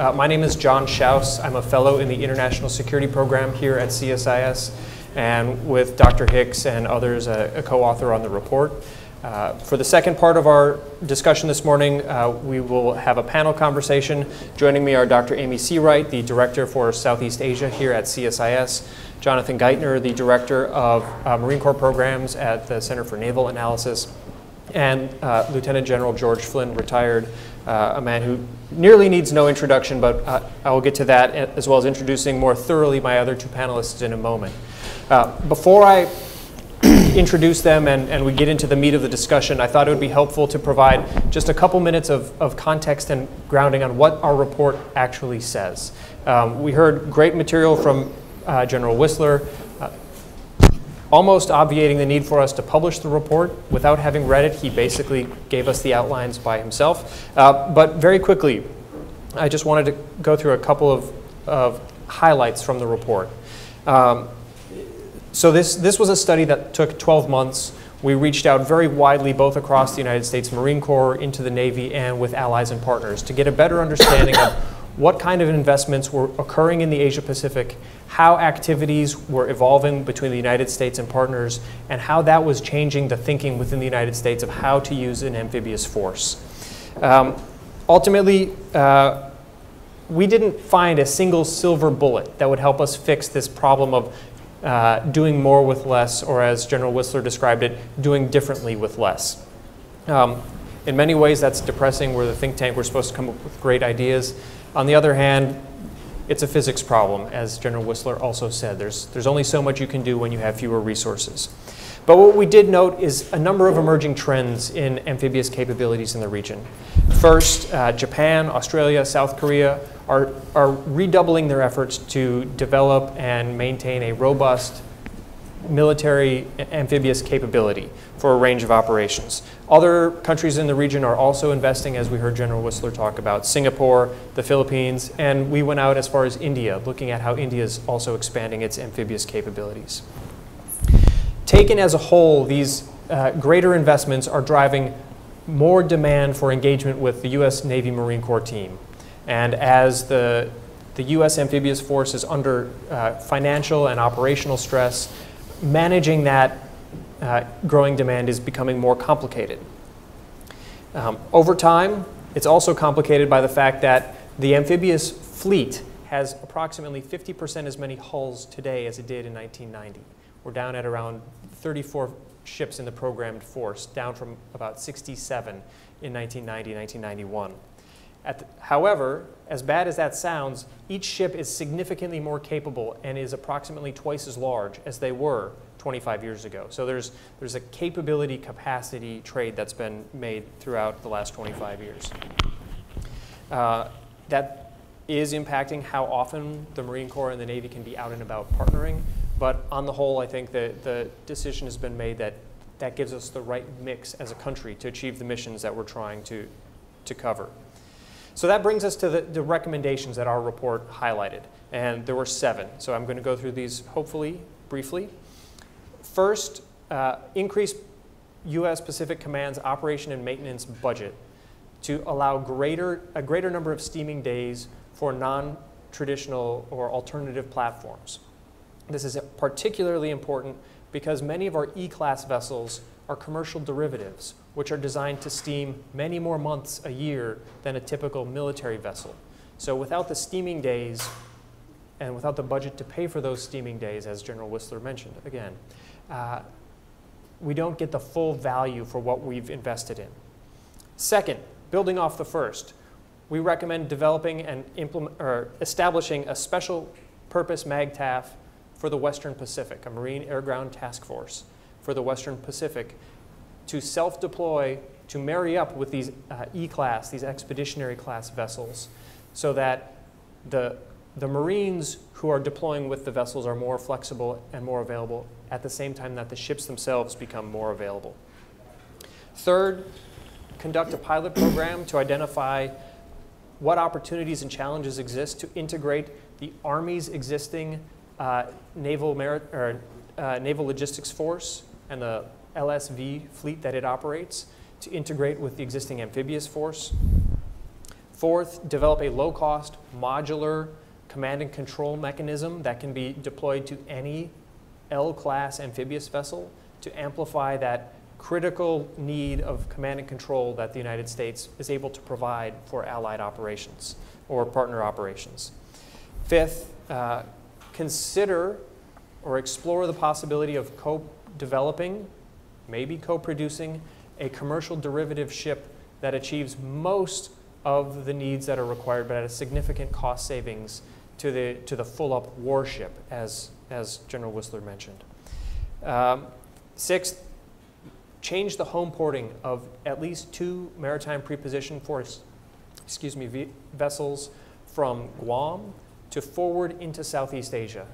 Uh, my name is John Schaus. I'm a fellow in the International Security Program here at CSIS, and with Dr. Hicks and others, a, a co-author on the report. Uh, for the second part of our discussion this morning, uh, we will have a panel conversation. Joining me are Dr. Amy Searight, the Director for Southeast Asia here at CSIS, Jonathan Geithner, the Director of uh, Marine Corps Programs at the Center for Naval Analysis, and uh, Lieutenant General George Flynn, retired, uh, a man who nearly needs no introduction, but uh, I will get to that as well as introducing more thoroughly my other two panelists in a moment. before I introduce them and, and we get into the meat of the discussion, I thought it would be helpful to provide just a couple minutes of, of context and grounding on what our report actually says. Um, we heard great material from uh, General Wissler, uh, almost obviating the need for us to publish the report. Without having read it, he basically gave us the outlines by himself. Uh, but very quickly, I just wanted to go through a couple of, of highlights from the report. Um, so this, this was a study that took 12 months. We reached out very widely, both across the United States Marine Corps, into the Navy, and with allies and partners to get a better understanding of what kind of investments were occurring in the Asia Pacific, how activities were evolving between the United States and partners, and how that was changing the thinking within the United States of how to use an amphibious force. Um, ultimately, uh, we didn't find a single silver bullet that would help us fix this problem of uh, doing more with less, or as General Wissler described it, doing differently with less. Um, in many ways, that's depressing. We're the think tank, we're supposed to come up with great ideas. On the other hand, it's a physics problem, as General Wissler also said. There's, there's only so much you can do when you have fewer resources. But what we did note is a number of emerging trends in amphibious capabilities in the region. First, uh, Japan, Australia, South Korea are, are redoubling their efforts to develop and maintain a robust military amphibious capability for a range of operations. Other countries in the region are also investing, as we heard General Wissler talk about, Singapore, the Philippines, and we went out as far as India, looking at how India is also expanding its amphibious capabilities. Taken as a whole, these uh, greater investments are driving more demand for engagement with the U.S. Navy Marine Corps team. And as the, the U.S. amphibious force is under uh, financial and operational stress, managing that uh, growing demand is becoming more complicated. Um, over time, it's also complicated by the fact that the amphibious fleet has approximately 50% as many hulls today as it did in 1990. We're down at around 34 ships in the programmed force, down from about 67 in 1990, 1991. The, however, as bad as that sounds, each ship is significantly more capable and is approximately twice as large as they were 25 years ago. So there's, there's a capability capacity trade that's been made throughout the last 25 years. Uh, that is impacting how often the Marine Corps and the Navy can be out and about partnering. But on the whole, I think that the decision has been made that that gives us the right mix as a country to achieve the missions that we're trying to, to cover. So that brings us to the, the recommendations that our report highlighted. And there were seven. So I'm going to go through these hopefully briefly. First, uh, increase U.S. Pacific Command's operation and maintenance budget to allow greater, a greater number of steaming days for non-traditional or alternative platforms. This is particularly important because many of our E-class vessels are commercial derivatives, which are designed to steam many more months a year than a typical military vessel. So without the steaming days, and without the budget to pay for those steaming days, as General Wissler mentioned again, uh, we don't get the full value for what we've invested in. Second, building off the first, we recommend developing and or establishing a special purpose MAGTF for the Western Pacific, a Marine Air Ground Task Force for the Western Pacific to self-deploy, to marry up with these uh, E-class, these expeditionary class vessels, so that the, the Marines who are deploying with the vessels are more flexible and more available at the same time that the ships themselves become more available. Third, conduct a pilot program to identify what opportunities and challenges exist to integrate the Army's existing uh, naval, merit, or, uh, naval logistics force and the LSV fleet that it operates to integrate with the existing amphibious force. Fourth, develop a low-cost, modular command and control mechanism that can be deployed to any L-class amphibious vessel to amplify that critical need of command and control that the United States is able to provide for allied operations or partner operations. Fifth, uh, consider or explore the possibility of co-developing, maybe co-producing, a commercial derivative ship that achieves most of the needs that are required, but at a significant cost savings to the, to the full-up warship, as, as General Wissler mentioned. Um, sixth, change the home porting of at least two maritime preposition force, excuse me, vessels from Guam to forward into Southeast Asia.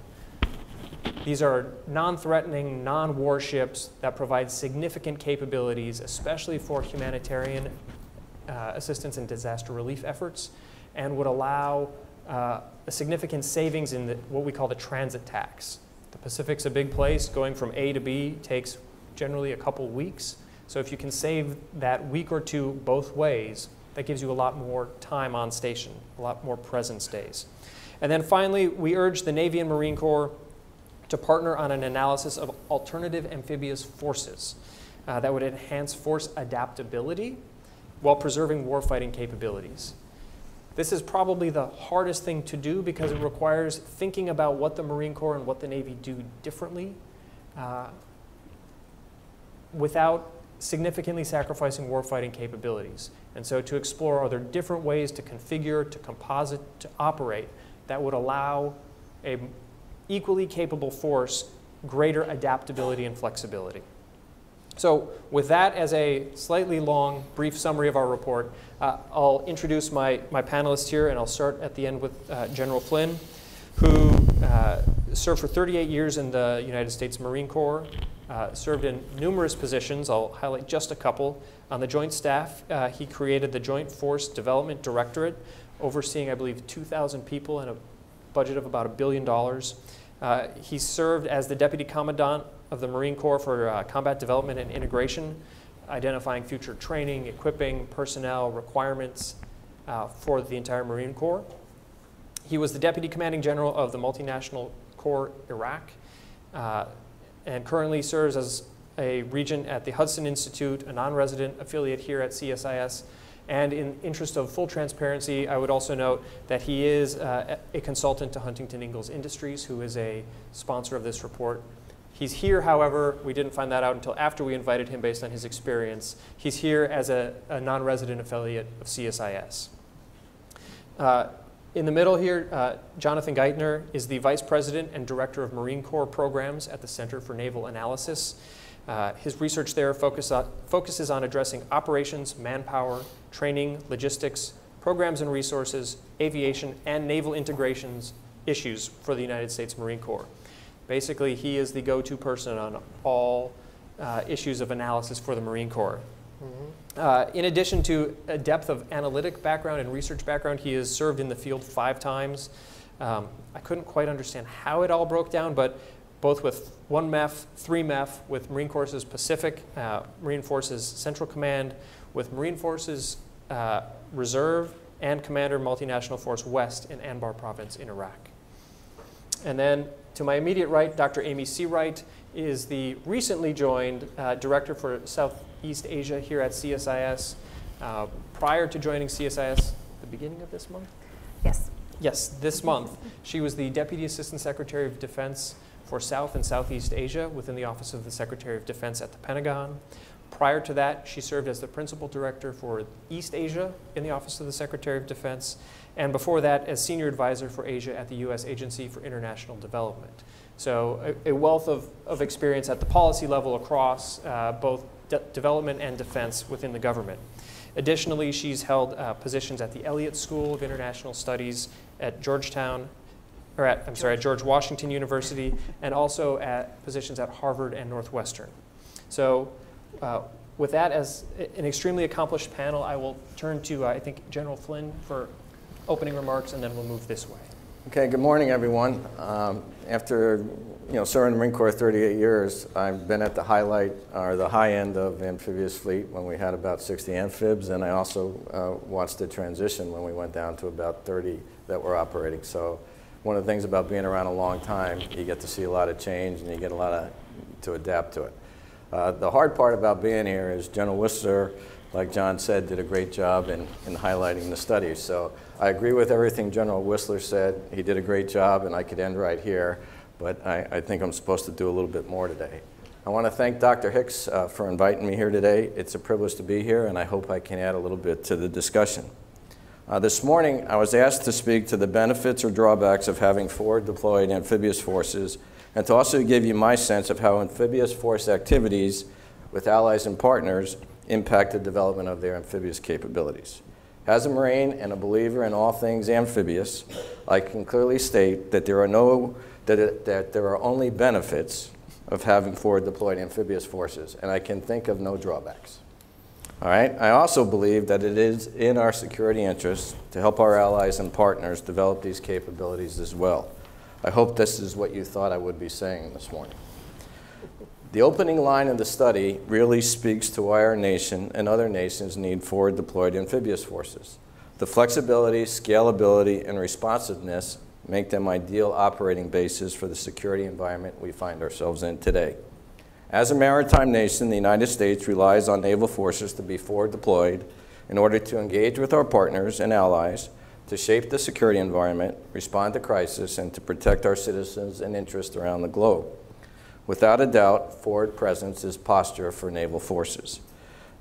These are non-threatening, non-warships that provide significant capabilities, especially for humanitarian uh, assistance and disaster relief efforts, and would allow uh, a significant savings in the, what we call the transit tax. The Pacific's a big place. Going from A to B takes generally a couple weeks. So if you can save that week or two both ways, that gives you a lot more time on station, a lot more presence days. And then finally, we urge the Navy and Marine Corps to partner on an analysis of alternative amphibious forces uh, that would enhance force adaptability while preserving warfighting capabilities. This is probably the hardest thing to do because it requires thinking about what the Marine Corps and what the Navy do differently uh, without significantly sacrificing warfighting capabilities. And so to explore are there different ways to configure, to composite, to operate that would allow a equally capable force greater adaptability and flexibility. So with that as a slightly long, brief summary of our report, uh, I'll introduce my, my panelists here, and I'll start at the end with uh, General Flynn, who uh, served for 38 years in the United States Marine Corps, uh, served in numerous positions. I'll highlight just a couple. On the Joint Staff, uh, he created the Joint Force Development Directorate, overseeing, I believe, 2,000 people and a budget of about a billion dollars. Uh, he served as the Deputy Commandant of the Marine Corps for uh, Combat Development and Integration, identifying future training, equipping, personnel, requirements uh, for the entire Marine Corps. He was the Deputy Commanding General of the Multinational Corps Iraq uh, and currently serves as a regent at the Hudson Institute, a non-resident affiliate here at CSIS, and in interest of full transparency, I would also note that he is uh, a consultant to Huntington Ingalls Industries, who is a sponsor of this report. He's here, however, we didn't find that out until after we invited him based on his experience. He's here as a, a non-resident affiliate of CSIS. Uh, in the middle here, uh, Jonathan Geithner is the Vice President and Director of Marine Corps Programs at the Center for Naval Analysis. Uh, his research there focus on, focuses on addressing operations, manpower, training, logistics, programs and resources, aviation, and naval integrations issues for the United States Marine Corps. Basically, he is the go-to person on all uh, issues of analysis for the Marine Corps. Mm -hmm. uh, in addition to a depth of analytic background and research background, he has served in the field five times. Um, I couldn't quite understand how it all broke down, but both with one MEF, three MEF, with Marine Forces Pacific, uh, Marine Forces Central Command, with Marine Forces uh, Reserve, and Commander Multinational Force West in Anbar Province in Iraq. And then to my immediate right, Dr. Amy Searight is the recently joined uh, Director for Southeast Asia here at CSIS. Uh, prior to joining CSIS, the beginning of this month? Yes. Yes, this month. She was the Deputy Assistant Secretary of Defense for South and Southeast Asia within the Office of the Secretary of Defense at the Pentagon. Prior to that, she served as the Principal Director for East Asia in the Office of the Secretary of Defense, and before that, as Senior Advisor for Asia at the U.S. Agency for International Development. So a, a wealth of, of experience at the policy level across uh, both de development and defense within the government. Additionally, she's held uh, positions at the Elliott School of International Studies at Georgetown or at, I'm sorry, at George Washington University, and also at positions at Harvard and Northwestern. So uh, with that as an extremely accomplished panel, I will turn to, uh, I think, General Flynn for opening remarks, and then we'll move this way. Okay, good morning, everyone. Um, after you know serving in the Marine Corps 38 years, I've been at the highlight or the high end of amphibious fleet when we had about 60 amphibs, and I also uh, watched the transition when we went down to about 30 that were operating. So, one of the things about being around a long time, you get to see a lot of change and you get a lot of, to adapt to it. Uh, the hard part about being here is General Wissler, like John said, did a great job in, in highlighting the studies. So I agree with everything General Wissler said. He did a great job, and I could end right here, but I, I think I'm supposed to do a little bit more today. I want to thank Dr. Hicks uh, for inviting me here today. It's a privilege to be here, and I hope I can add a little bit to the discussion. Uh, this morning, I was asked to speak to the benefits or drawbacks of having forward deployed amphibious forces and to also give you my sense of how amphibious force activities with allies and partners impact the development of their amphibious capabilities. As a Marine and a believer in all things amphibious, I can clearly state that there are, no, that, that there are only benefits of having forward deployed amphibious forces, and I can think of no drawbacks. All right. I also believe that it is in our security interests to help our allies and partners develop these capabilities as well. I hope this is what you thought I would be saying this morning. The opening line of the study really speaks to why our nation and other nations need forward deployed amphibious forces. The flexibility, scalability, and responsiveness make them ideal operating bases for the security environment we find ourselves in today. As a maritime nation, the United States relies on naval forces to be forward deployed in order to engage with our partners and allies to shape the security environment, respond to crisis, and to protect our citizens and interests around the globe. Without a doubt, forward presence is posture for naval forces.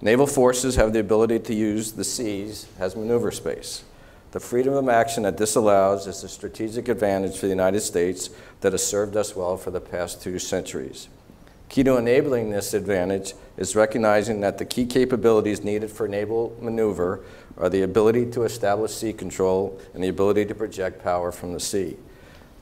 Naval forces have the ability to use the seas as maneuver space. The freedom of action that this allows is a strategic advantage for the United States that has served us well for the past two centuries. Key to enabling this advantage is recognizing that the key capabilities needed for naval maneuver are the ability to establish sea control and the ability to project power from the sea.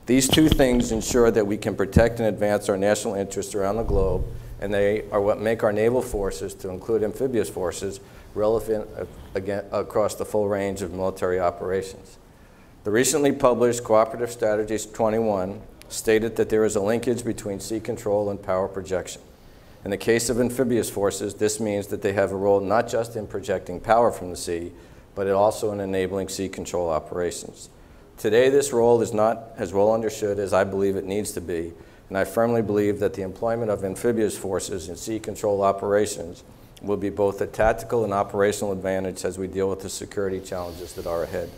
These two things ensure that we can protect and advance our national interests around the globe, and they are what make our naval forces, to include amphibious forces, relevant uh, again, across the full range of military operations. The recently published Cooperative Strategies 21 stated that there is a linkage between sea control and power projection. In the case of amphibious forces, this means that they have a role not just in projecting power from the sea, but also in enabling sea control operations. Today, this role is not as well understood as I believe it needs to be, and I firmly believe that the employment of amphibious forces in sea control operations will be both a tactical and operational advantage as we deal with the security challenges that are ahead.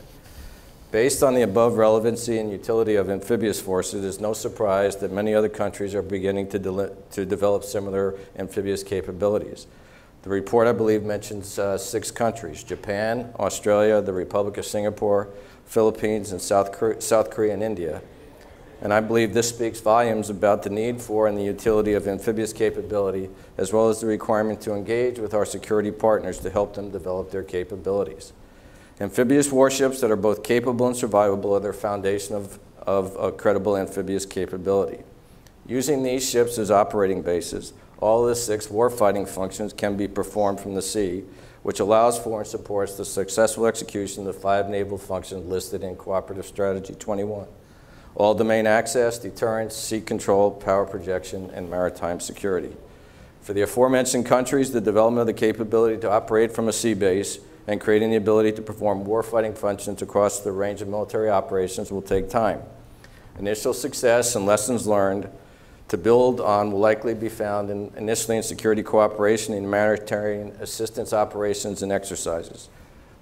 Based on the above relevancy and utility of amphibious forces, it is no surprise that many other countries are beginning to, to develop similar amphibious capabilities. The report, I believe, mentions uh, six countries Japan, Australia, the Republic of Singapore, Philippines, and South, Korea, South Korea and India. And I believe this speaks volumes about the need for and the utility of amphibious capability, as well as the requirement to engage with our security partners to help them develop their capabilities. Amphibious warships that are both capable and survivable are the foundation of, of a credible amphibious capability. Using these ships as operating bases, all the six warfighting functions can be performed from the sea, which allows for and supports the successful execution of the five naval functions listed in Cooperative Strategy 21. All domain access, deterrence, sea control, power projection, and maritime security. For the aforementioned countries, the development of the capability to operate from a sea base and creating the ability to perform warfighting functions across the range of military operations will take time. Initial success and lessons learned to build on will likely be found in, initially in security cooperation in humanitarian assistance operations and exercises.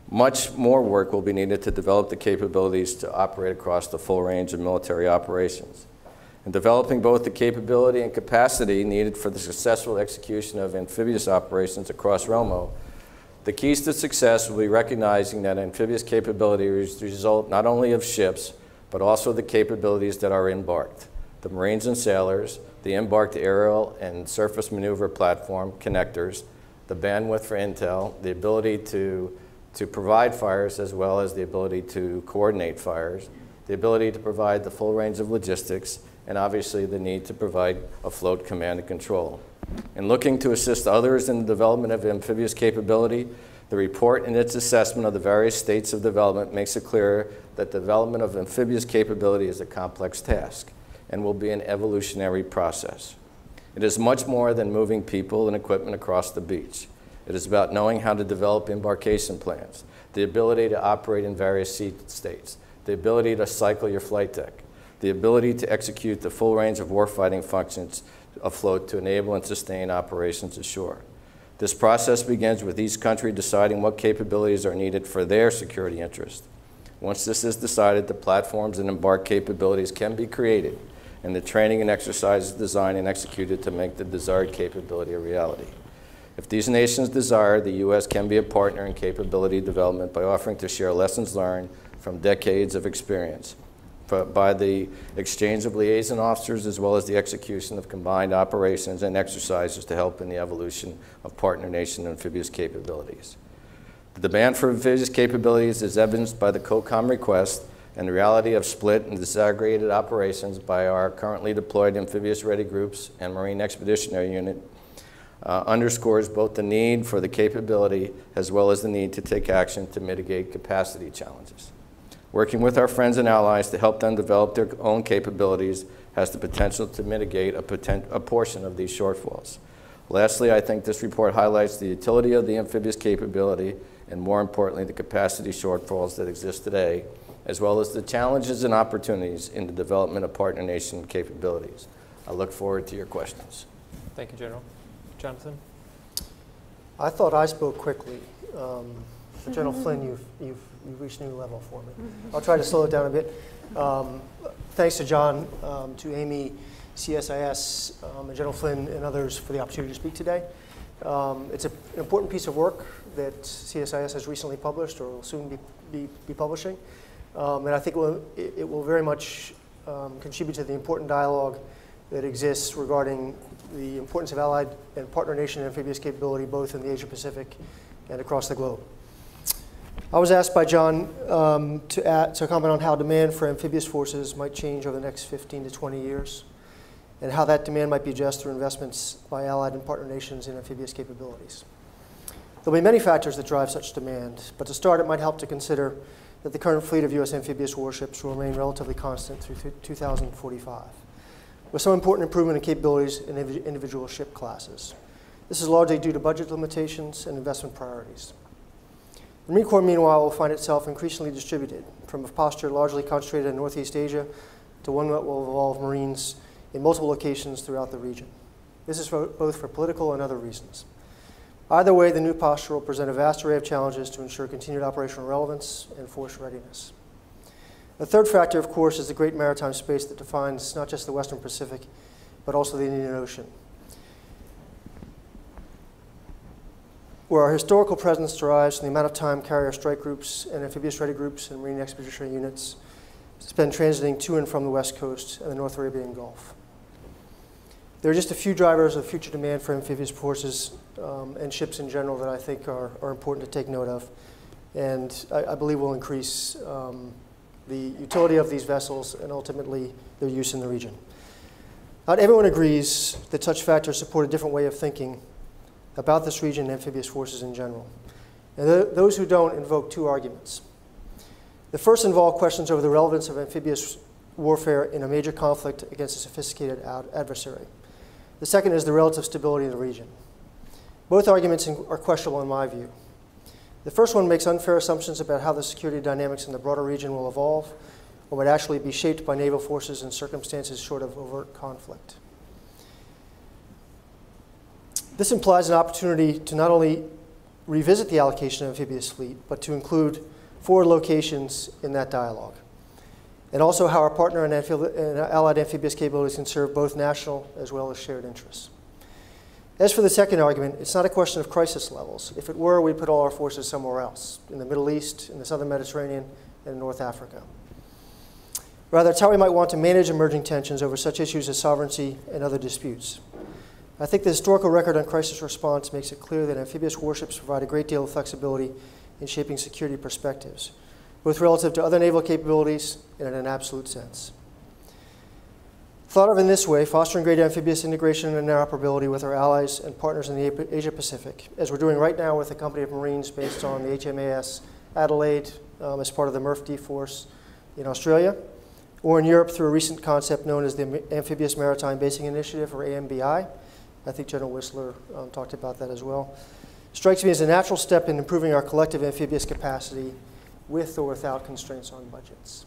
Much more work will be needed to develop the capabilities to operate across the full range of military operations. In developing both the capability and capacity needed for the successful execution of amphibious operations across RELMO, the keys to success will be recognizing that amphibious capabilities result not only of ships, but also the capabilities that are embarked. The Marines and sailors, the embarked aerial and surface maneuver platform connectors, the bandwidth for intel, the ability to, to provide fires as well as the ability to coordinate fires, the ability to provide the full range of logistics, and obviously the need to provide afloat command and control. In looking to assist others in the development of amphibious capability, the report and its assessment of the various states of development makes it clear that development of amphibious capability is a complex task and will be an evolutionary process. It is much more than moving people and equipment across the beach. It is about knowing how to develop embarkation plans, the ability to operate in various sea states, the ability to cycle your flight deck, the ability to execute the full range of warfighting functions afloat to enable and sustain operations ashore. This process begins with each country deciding what capabilities are needed for their security interest. Once this is decided, the platforms and embark capabilities can be created, and the training and exercises designed and executed to make the desired capability a reality. If these nations desire, the U.S. can be a partner in capability development by offering to share lessons learned from decades of experience by the exchange of liaison officers as well as the execution of combined operations and exercises to help in the evolution of partner nation amphibious capabilities. The demand for amphibious capabilities is evidenced by the COCOM request and the reality of split and disaggregated operations by our currently deployed amphibious ready groups and Marine Expeditionary Unit uh, underscores both the need for the capability as well as the need to take action to mitigate capacity challenges. Working with our friends and allies to help them develop their own capabilities has the potential to mitigate a, poten a portion of these shortfalls. Lastly, I think this report highlights the utility of the amphibious capability and more importantly, the capacity shortfalls that exist today, as well as the challenges and opportunities in the development of partner nation capabilities. I look forward to your questions. Thank you, General. Jonathan? I thought I spoke quickly. Um, General Flynn, you've, you've, you've reached a new level for me. I'll try to slow it down a bit. Um, thanks to John, um, to Amy, CSIS, um, and General Flynn, and others for the opportunity to speak today. Um, it's a, an important piece of work that CSIS has recently published or will soon be, be, be publishing. Um, and I think it will, it, it will very much contribute to the important dialogue that exists regarding the importance of allied and partner nation amphibious capability both in the Asia Pacific and across the globe. I was asked by John um, to, add, to comment on how demand for amphibious forces might change over the next 15 to 20 years and how that demand might be addressed through investments by allied and partner nations in amphibious capabilities. There'll be many factors that drive such demand, but to start, it might help to consider that the current fleet of U.S. amphibious warships will remain relatively constant through 2045 with some important improvement in capabilities in individual ship classes. This is largely due to budget limitations and investment priorities. The Marine Corps, meanwhile, will find itself increasingly distributed from a posture largely concentrated in Northeast Asia to one that will involve Marines in multiple locations throughout the region. This is for, both for political and other reasons. Either way, the new posture will present a vast array of challenges to ensure continued operational relevance and force readiness. The third factor, of course, is the great maritime space that defines not just the Western Pacific, but also the Indian Ocean. Where our historical presence derives from the amount of time carrier strike groups and amphibious ready groups and marine expeditionary units spend transiting to and from the West Coast and the North Arabian Gulf. There are just a few drivers of future demand for amphibious forces um, and ships in general that I think are, are important to take note of, and I, I believe will increase um, the utility of these vessels, and ultimately their use in the region. Not everyone agrees that such factors support a different way of thinking about this region and amphibious forces in general. And th those who don't invoke two arguments. The first involve questions over the relevance of amphibious warfare in a major conflict against a sophisticated ad adversary. The second is the relative stability of the region. Both arguments are questionable in my view. The first one makes unfair assumptions about how the security dynamics in the broader region will evolve or would actually be shaped by naval forces in circumstances short of overt conflict. This implies an opportunity to not only revisit the allocation of amphibious fleet, but to include forward locations in that dialogue. And also how our partner and, and allied amphibious capabilities can serve both national as well as shared interests. As for the second argument, it's not a question of crisis levels. If it were, we'd put all our forces somewhere else, in the Middle East, in the southern Mediterranean, and in North Africa. Rather, it's how we might want to manage emerging tensions over such issues as sovereignty and other disputes. I think the historical record on crisis response makes it clear that amphibious warships provide a great deal of flexibility in shaping security perspectives, both relative to other naval capabilities and in an absolute sense. Thought of in this way, fostering greater amphibious integration and interoperability with our allies and partners in the Asia Pacific, as we're doing right now with a company of Marines based on the HMAS Adelaide um, as part of the MRF D force, in Australia, or in Europe through a recent concept known as the Amphibious Maritime Basing Initiative, or AMBI. I think General Wissler um, talked about that as well. Strikes me as a natural step in improving our collective amphibious capacity with or without constraints on budgets.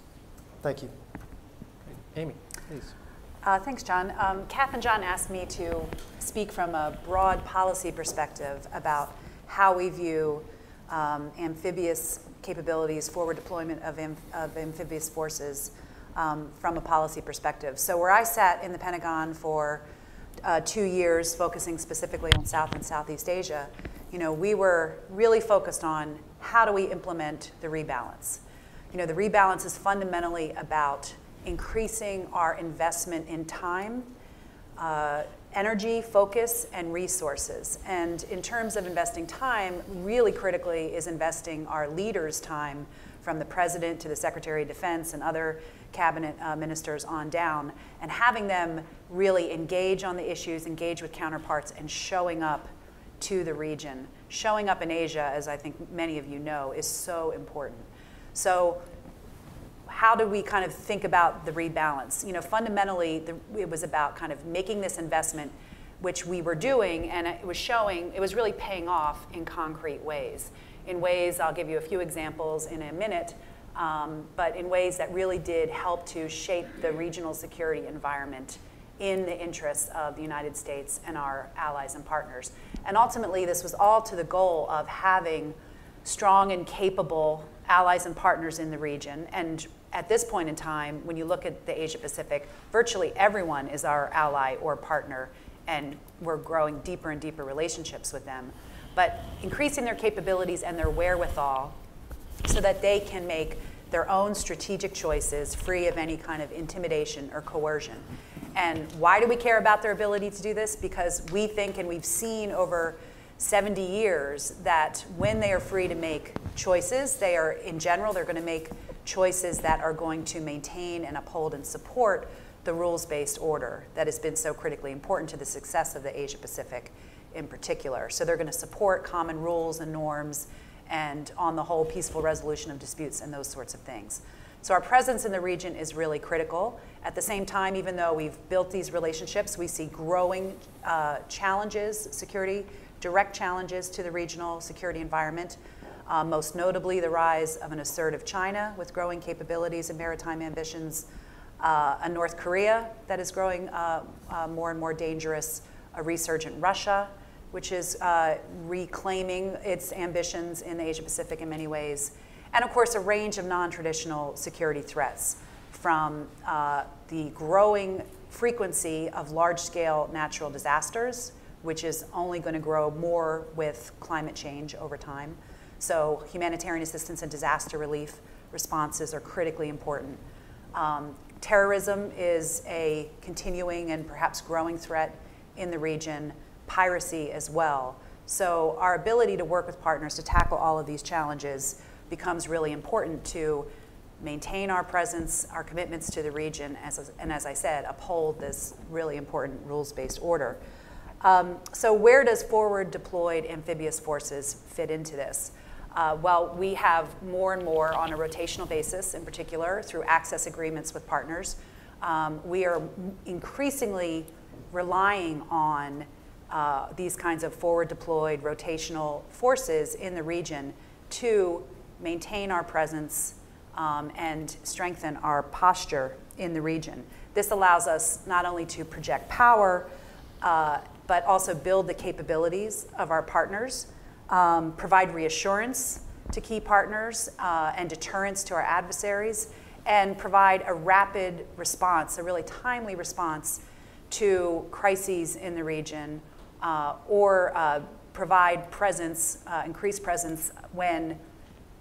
Thank you. Amy, please. Uh, thanks, John. Um, Kath and John asked me to speak from a broad policy perspective about how we view um, amphibious capabilities, forward deployment of, am- of amphibious forces um, from a policy perspective. So, where I sat in the Pentagon for uh, two years, focusing specifically on South and Southeast Asia, you know, we were really focused on how do we implement the rebalance. You know, the rebalance is fundamentally about increasing our investment in time, uh, energy, focus, and resources. And in terms of investing time, really critically is investing our leaders' time from the president to the secretary of defense and other cabinet uh, ministers on down, and having them really engage on the issues, engage with counterparts, and showing up to the region. Showing up in Asia, as I think many of you know, is so important. So how do we kind of think about the rebalance? You know, fundamentally, the, it was about kind of making this investment, which we were doing, and it was showing, it was really paying off in concrete ways. In ways, I'll give you a few examples in a minute, um, but in ways that really did help to shape the regional security environment in the interests of the United States and our allies and partners. And ultimately, this was all to the goal of having strong and capable allies and partners in the region and at this point in time, when you look at the Asia Pacific, virtually everyone is our ally or partner, and we're growing deeper and deeper relationships with them. But increasing their capabilities and their wherewithal so that they can make their own strategic choices free of any kind of intimidation or coercion. And why do we care about their ability to do this? Because we think and we've seen over 70 years that when they are free to make choices, they are, in general, they're going to make choices that are going to maintain and uphold and support the rules based order that has been so critically important to the success of the Asia Pacific in particular. So they're going to support common rules and norms and, on the whole, peaceful resolution of disputes and those sorts of things. So our presence in the region is really critical. At the same time, even though we've built these relationships, we see growing uh, challenges, security, direct challenges to the regional security environment. Uh, most notably, the rise of an assertive China with growing capabilities and maritime ambitions, uh, a North Korea that is growing uh, uh more and more dangerous, a resurgent Russia, which is uh, reclaiming its ambitions in the Asia Pacific in many ways, and of course, a range of non traditional security threats from uh, the growing frequency of large scale natural disasters, which is only going to grow more with climate change over time. So humanitarian assistance and disaster relief responses are critically important. Um, terrorism is a continuing and perhaps growing threat in the region, piracy as well. So our ability to work with partners to tackle all of these challenges becomes really important to maintain our presence, our commitments to the region, as, and as I said, uphold this really important rules-based order. Um, so where does forward deployed amphibious forces fit into this? Uh, well, we have more and more on a rotational basis, in particular, through access agreements with partners. Um, we are increasingly relying on uh, these kinds of forward deployed rotational forces in the region to maintain our presence um, and strengthen our posture in the region. This allows us not only to project power, uh, but also build the capabilities of our partners um, provide reassurance to key partners uh, and deterrence to our adversaries, and provide a rapid response, a really timely response to crises in the region, or uh, provide presence, uh, increased presence when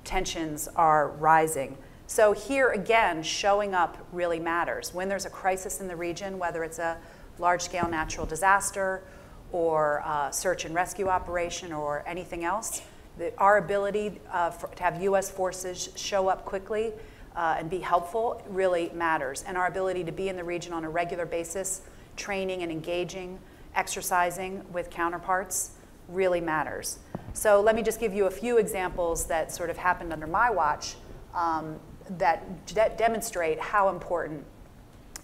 tensions are rising. So, here again, showing up really matters. When there's a crisis in the region, whether it's a large scale natural disaster or uh, search and rescue operation or anything else. The, our ability uh, for, to have U.S. forces show up quickly uh, and be helpful really matters. And our ability to be in the region on a regular basis, training and engaging, exercising with counterparts really matters. So let me just give you a few examples that sort of happened under my watch. Um, that de- demonstrate how important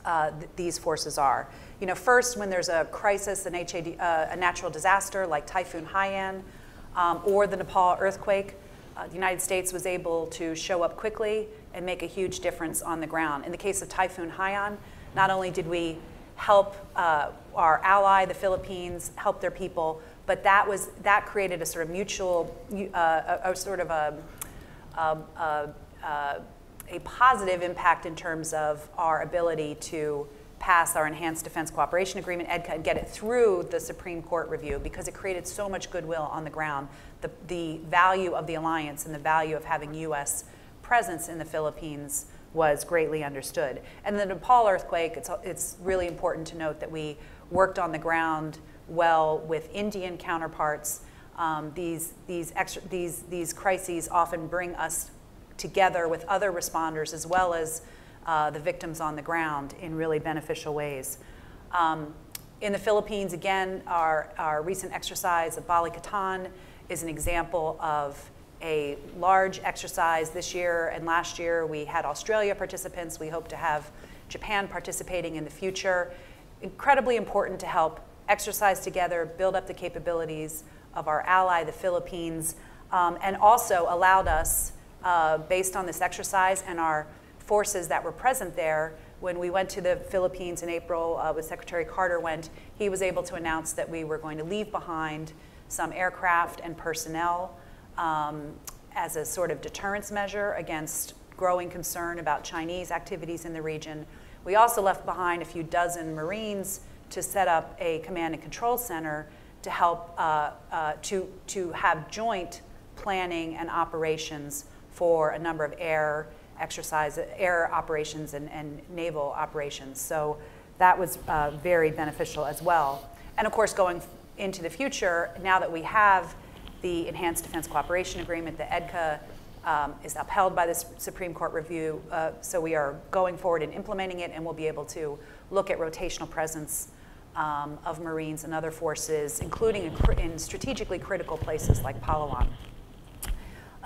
uh, th- these forces are. You know, first, when there's a crisis, an HAD, uh, a natural disaster like Typhoon Haiyan um, or the Nepal earthquake, uh, the United States was able to show up quickly and make a huge difference on the ground. In the case of Typhoon Haiyan, not only did we help uh, our ally, the Philippines, help their people, but that was that created a sort of mutual, uh, a, a sort of a, um, uh, uh, a positive impact in terms of our ability to pass our Enhanced Defense Cooperation Agreement, EDCA, and get it through the Supreme Court review because it created so much goodwill on the ground. The, the value of the alliance and the value of having U.S. presence in the Philippines was greatly understood. And the Nepal earthquake, it's, it's really important to note that we worked on the ground well with Indian counterparts. Um, these, these, extra, these, these crises often bring us together with other responders as well as uh, the victims on the ground in really beneficial ways. Um, in the Philippines, again, our, our recent exercise of Balikatan is an example of a large exercise this year and last year. We had Australia participants. We hope to have Japan participating in the future. Incredibly important to help exercise together, build up the capabilities of our ally, the Philippines, um, and also allowed us, uh, based on this exercise and our forces that were present there, when we went to the Philippines in April, uh, when Secretary Carter went, he was able to announce that we were going to leave behind some aircraft and personnel um, as a sort of deterrence measure against growing concern about Chinese activities in the region. We also left behind a few dozen Marines to set up a command and control center to help uh, uh, to, to have joint planning and operations for a number of air exercise, air operations and, and naval operations. So that was uh, very beneficial as well. And of course, going into the future, now that we have the Enhanced Defense Cooperation Agreement, the EDCA um, is upheld by the Supreme Court review. Uh, so we are going forward and implementing it, and we'll be able to look at rotational presence um, of Marines and other forces, including in, in, strategically critical places like Palawan.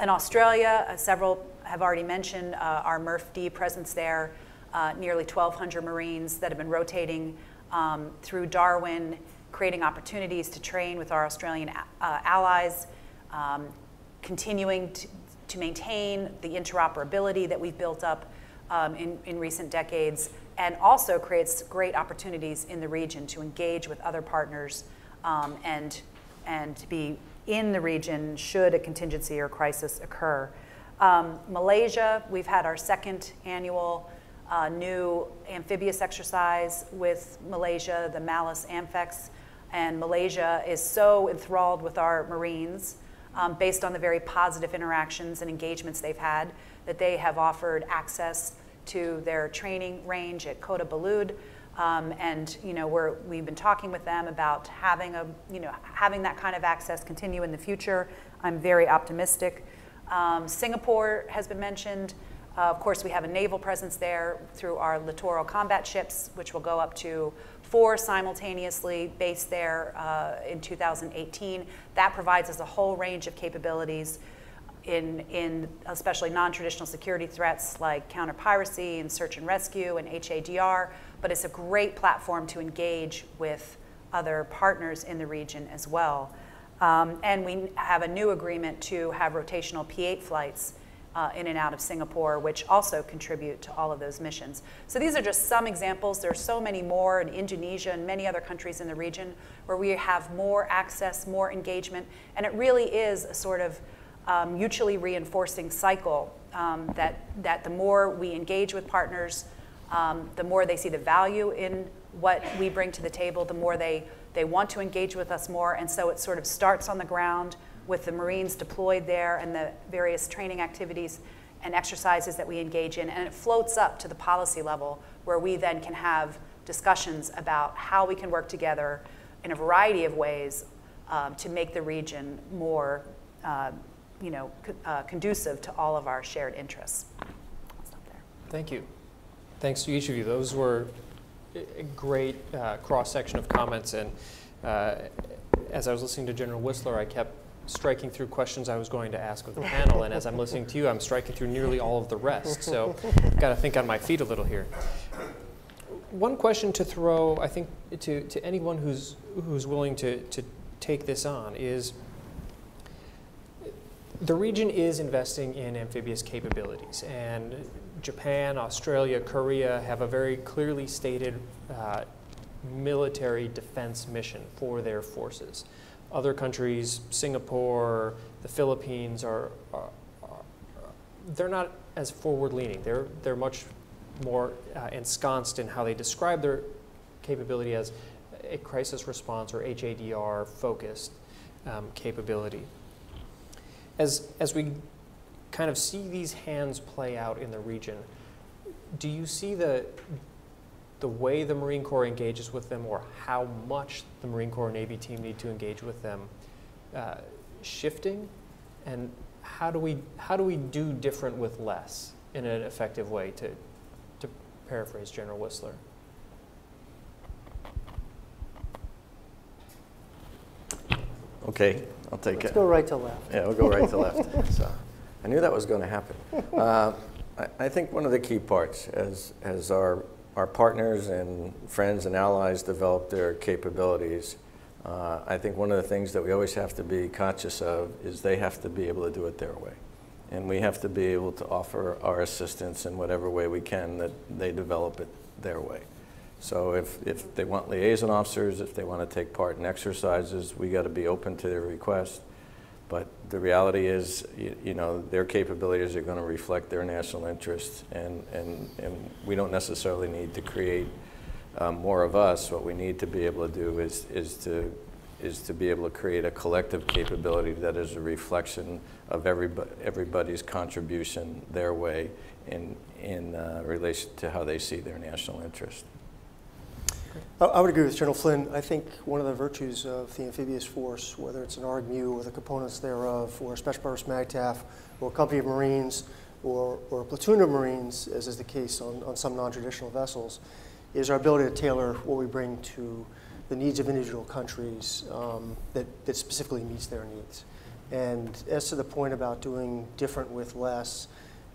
In Australia, uh, several have already mentioned uh, our MRF-D presence there, uh, nearly 1,200 Marines that have been rotating um, through Darwin, creating opportunities to train with our Australian uh, allies, um, continuing to, to, maintain the interoperability that we've built up um, in, in recent decades, and also creates great opportunities in the region to engage with other partners um, and, and to be in the region should a contingency or crisis occur. Um, Malaysia, we've had our second annual uh, new amphibious exercise with Malaysia, the MALUS AMPHEX, and Malaysia is so enthralled with our Marines um, based on the very positive interactions and engagements they've had that they have offered access to their training range at Kota Belud. Um, and you know we're, we've been talking with them about having a you know having that kind of access continue in the future. I'm very optimistic. Um, Singapore has been mentioned. Uh, of course, we have a naval presence there through our littoral combat ships, which will go up to four simultaneously based there uh, in 2018. That provides us a whole range of capabilities in, in especially non-traditional security threats like counter-piracy and search and rescue and HADR, but it's a great platform to engage with other partners in the region as well. Um, and we have a new agreement to have rotational P-8 flights uh, in and out of Singapore, which also contribute to all of those missions. So these are just some examples. There are so many more in Indonesia and many other countries in the region where we have more access, more engagement, and it really is a sort of um, mutually reinforcing cycle um, that, that the more we engage with partners, um, the more they see the value in what we bring to the table, the more they, they want to engage with us more. And so it sort of starts on the ground with the Marines deployed there and the various training activities and exercises that we engage in. And it floats up to the policy level where we then can have discussions about how we can work together in a variety of ways um, to make the region more uh, you know, uh, conducive to all of our shared interests. Thank you. Thanks to each of you. Those were a great uh, cross section of comments. And uh, as I was listening to General Wissler, I kept striking through questions I was going to ask of the panel, and as I'm listening to you, I'm striking through nearly all of the rest. So, I've got to think on my feet a little here. One question to throw, I think, to, to anyone who's who's willing to, to take this on is the region is investing in amphibious capabilities, and Japan, Australia, Korea have a very clearly stated uh, military defense mission for their forces. Other countries, Singapore, the Philippines, are, are, are they're not as forward-leaning. They're they're much more uh, ensconced in how they describe their capability as a crisis response or HADR focused um, capability. As as we kind of see these hands play out in the region, do you see the the way the Marine Corps engages with them or how much the Marine Corps Navy team need to engage with them uh, shifting? And how do, we, how do we do different with less in an effective way, to, to paraphrase General Wissler? Okay, I'll take Let's it. go right to left. Yeah, we'll go right to left. So, I knew that was going to happen. Uh, I, I think one of the key parts, as, as our, our partners and friends and allies develop their capabilities, uh, I think one of the things that we always have to be conscious of is they have to be able to do it their way. And we have to be able to offer our assistance in whatever way we can that they develop it their way. So if, if they want liaison officers, if they want to take part in exercises, we got to be open to their request. But the reality is, you, you know, their capabilities are going to reflect their national interests, and, and, and we don't necessarily need to create um, more of us. What we need to be able to do is, is, to, is to be able to create a collective capability that is a reflection of everybody, everybody's contribution their way in, in uh, relation to how they see their national interest. I- would agree with General Flynn. I think one of the virtues of the amphibious force, whether it's an ARG-MEU or the components thereof, or a Special Purpose MAGTF, or a company of Marines, or, or a platoon of Marines, as is the case on, on some non-traditional vessels, is our ability to tailor what we bring to the needs of individual countries um, that, that specifically meets their needs. And as to the point about doing different with less,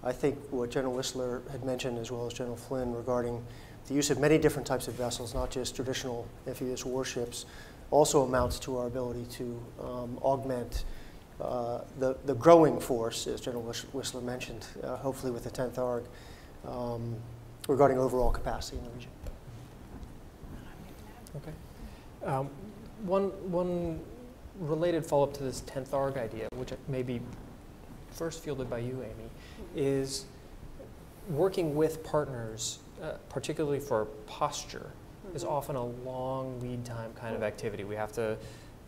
I think what General Wissler had mentioned, as well as General Flynn, regarding the use of many different types of vessels, not just traditional amphibious warships, also amounts to our ability to um, augment uh, the, the growing force, as General Wissler mentioned, uh, hopefully with the 10th ARG, um, regarding overall capacity in the region. Okay. Um, one, one related follow-up to this 10th ARG idea, which may be first fielded by you, Amy, is working with partners, uh, particularly for posture, is often a long lead time kind of activity. We have to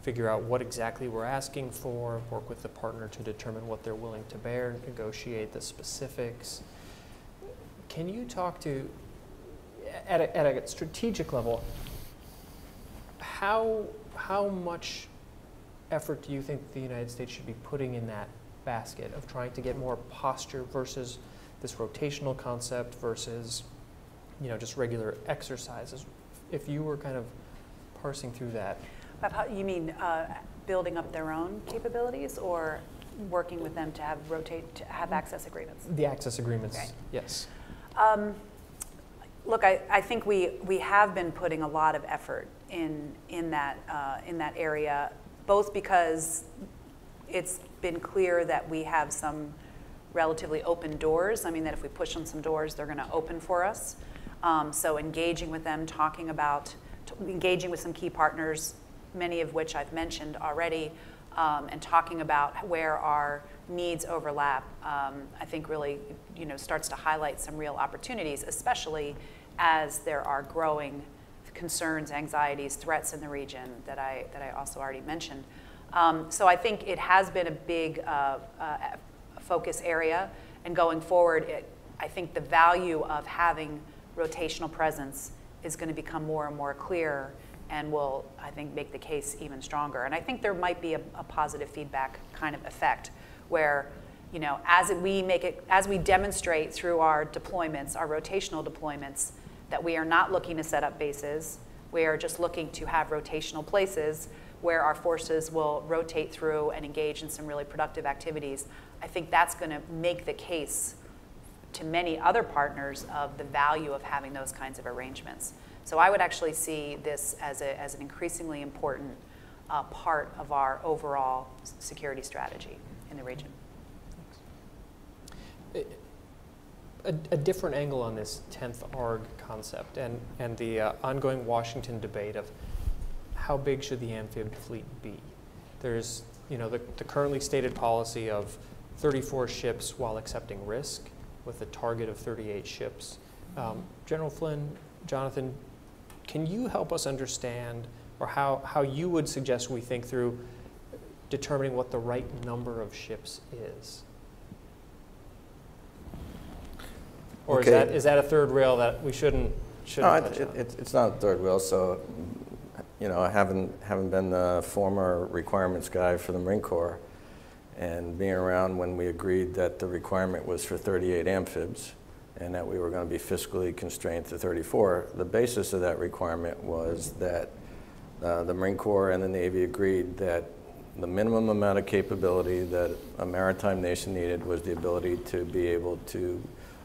figure out what exactly we're asking for, work with the partner to determine what they're willing to bear, and negotiate the specifics. Can you talk to, at a, at a strategic level, how, how much effort do you think the United States should be putting in that basket of trying to get more posture versus this rotational concept versus, you know, just regular exercises? If you were kind of parsing through that, You mean uh, building up their own capabilities or working with them to have rotate, to have access agreements? the access agreements, Right. yes. Um, Look, I, I think we, we have been putting a lot of effort in, in that, uh, in that area, both because it's been clear that we have some relatively open doors. I mean, that if we push on some doors, they're going to open for us. Um, so engaging with them, talking about, engaging with some key partners, many of which I've mentioned already, um, and talking about where our needs overlap, um, I think really, you know, starts to highlight some real opportunities, especially as there are growing concerns, anxieties, threats in the region that I, that I also already mentioned. Um, so I think it has been a big uh, uh, focus area, and going forward, it, I think the value of having rotational presence is going to become more and more clear and will, I think, make the case even stronger. And I think there might be a, a positive feedback kind of effect where, you know, as we make it, as we demonstrate through our deployments, our rotational deployments, that we are not looking to set up bases, we are just looking to have rotational places, where our forces will rotate through and engage in some really productive activities, I think that's going to make the case to many other partners of the value of having those kinds of arrangements. So I would actually see this as, a, as an increasingly important uh, part of our overall security strategy in the region. a, a different angle on this 10th ARG concept and, and the uh, ongoing Washington debate of how big should the amphib fleet be. There's, you know, the, the currently stated policy of 34 ships while accepting risk with a target of 38 ships. Um, General Flynn, Jonathan, can you help us understand or how, how you would suggest we think through determining what the right number of ships is? Or is that, is that a third rail that we shouldn't, shouldn't it- touch it- on? it's, it's not a third rail, so, you know, having, having been the former requirements guy for the Marine Corps and being around when we agreed that the requirement was for 38 amphibs and that we were going to be fiscally constrained to 34, the basis of that requirement was that uh, the Marine Corps and the Navy agreed that the minimum amount of capability that a maritime nation needed was the ability to be able to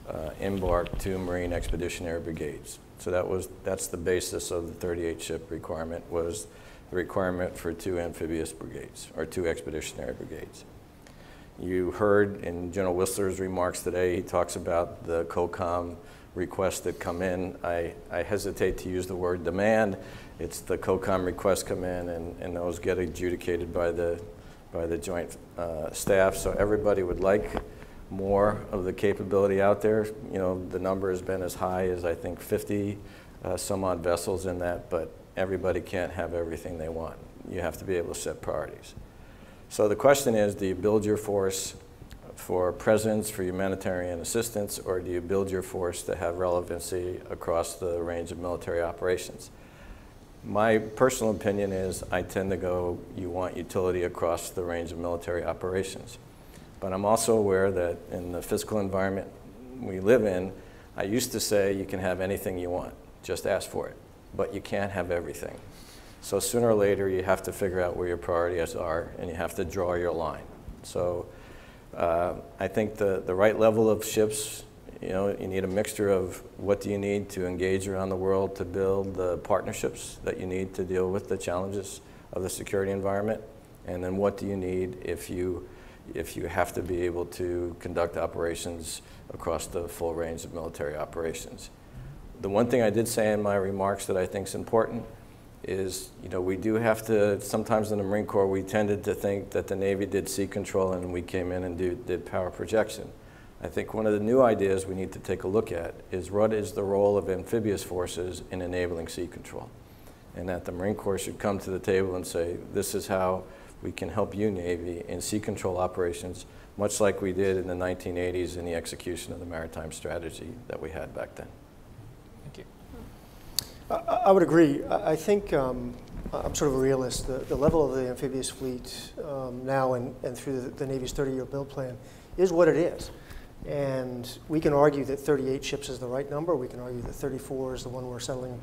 uh, embark two Marine Expeditionary Brigades. So that was, that's the basis of the 38 ship requirement was the requirement for two amphibious brigades or two expeditionary brigades. You heard in General Wissler's remarks today, he talks about the COCOM requests that come in. I, I hesitate to use the word demand. It's the COCOM requests come in and, and those get adjudicated by the, by the joint uh, staff. So everybody would like more of the capability out there. You know, the number has been as high as I think 50 uh, some odd vessels in that, but everybody can't have everything they want. You have to be able to set priorities. So the question is, do you build your force for presence, for humanitarian assistance, or do you build your force to have relevancy across the range of military operations? My personal opinion is I tend to go, you want utility across the range of military operations. But I'm also aware that in the physical environment we live in, I used to say you can have anything you want, just ask for it. But you can't have everything. So sooner or later, you have to figure out where your priorities are and you have to draw your line. So uh, I think the, the right level of ships, you know, you need a mixture of what do you need to engage around the world to build the partnerships that you need to deal with the challenges of the security environment, and then what do you need if you if you have to be able to conduct operations across the full range of military operations. The one thing I did say in my remarks that I think is important is, you know, we do have to, sometimes in the Marine Corps, we tended to think that the Navy did sea control and we came in and do, did power projection. I think one of the new ideas we need to take a look at is what is the role of amphibious forces in enabling sea control? And that the Marine Corps should come to the table and say, this is how we can help you, Navy, in sea control operations, much like we did in the 1980s in the execution of the maritime strategy that we had back then. I I would agree. I I think um, I'm sort of a realist. The, the level of the amphibious fleet um, now and, and through the, the Navy's 30-year build plan is what it is. And we can argue that 38 ships is the right number. We can argue that 34 is the one we're settling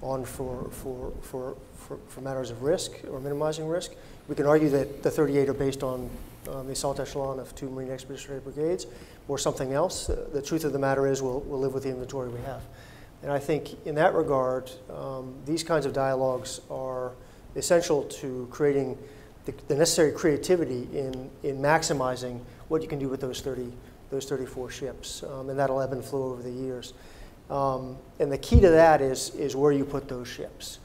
on for, for, for, for, for matters of risk or minimizing risk. We can argue that the 38 are based on um, the assault echelon of two Marine Expeditionary Brigades or something else. The truth of the matter is we'll, we'll live with the inventory we have. And I think in that regard, um, these kinds of dialogues are essential to creating the, the necessary creativity in, in maximizing what you can do with those 30, those 34 ships. Um, and that'll ebb and flow over the years. Um, and the key to that is, is where you put those ships.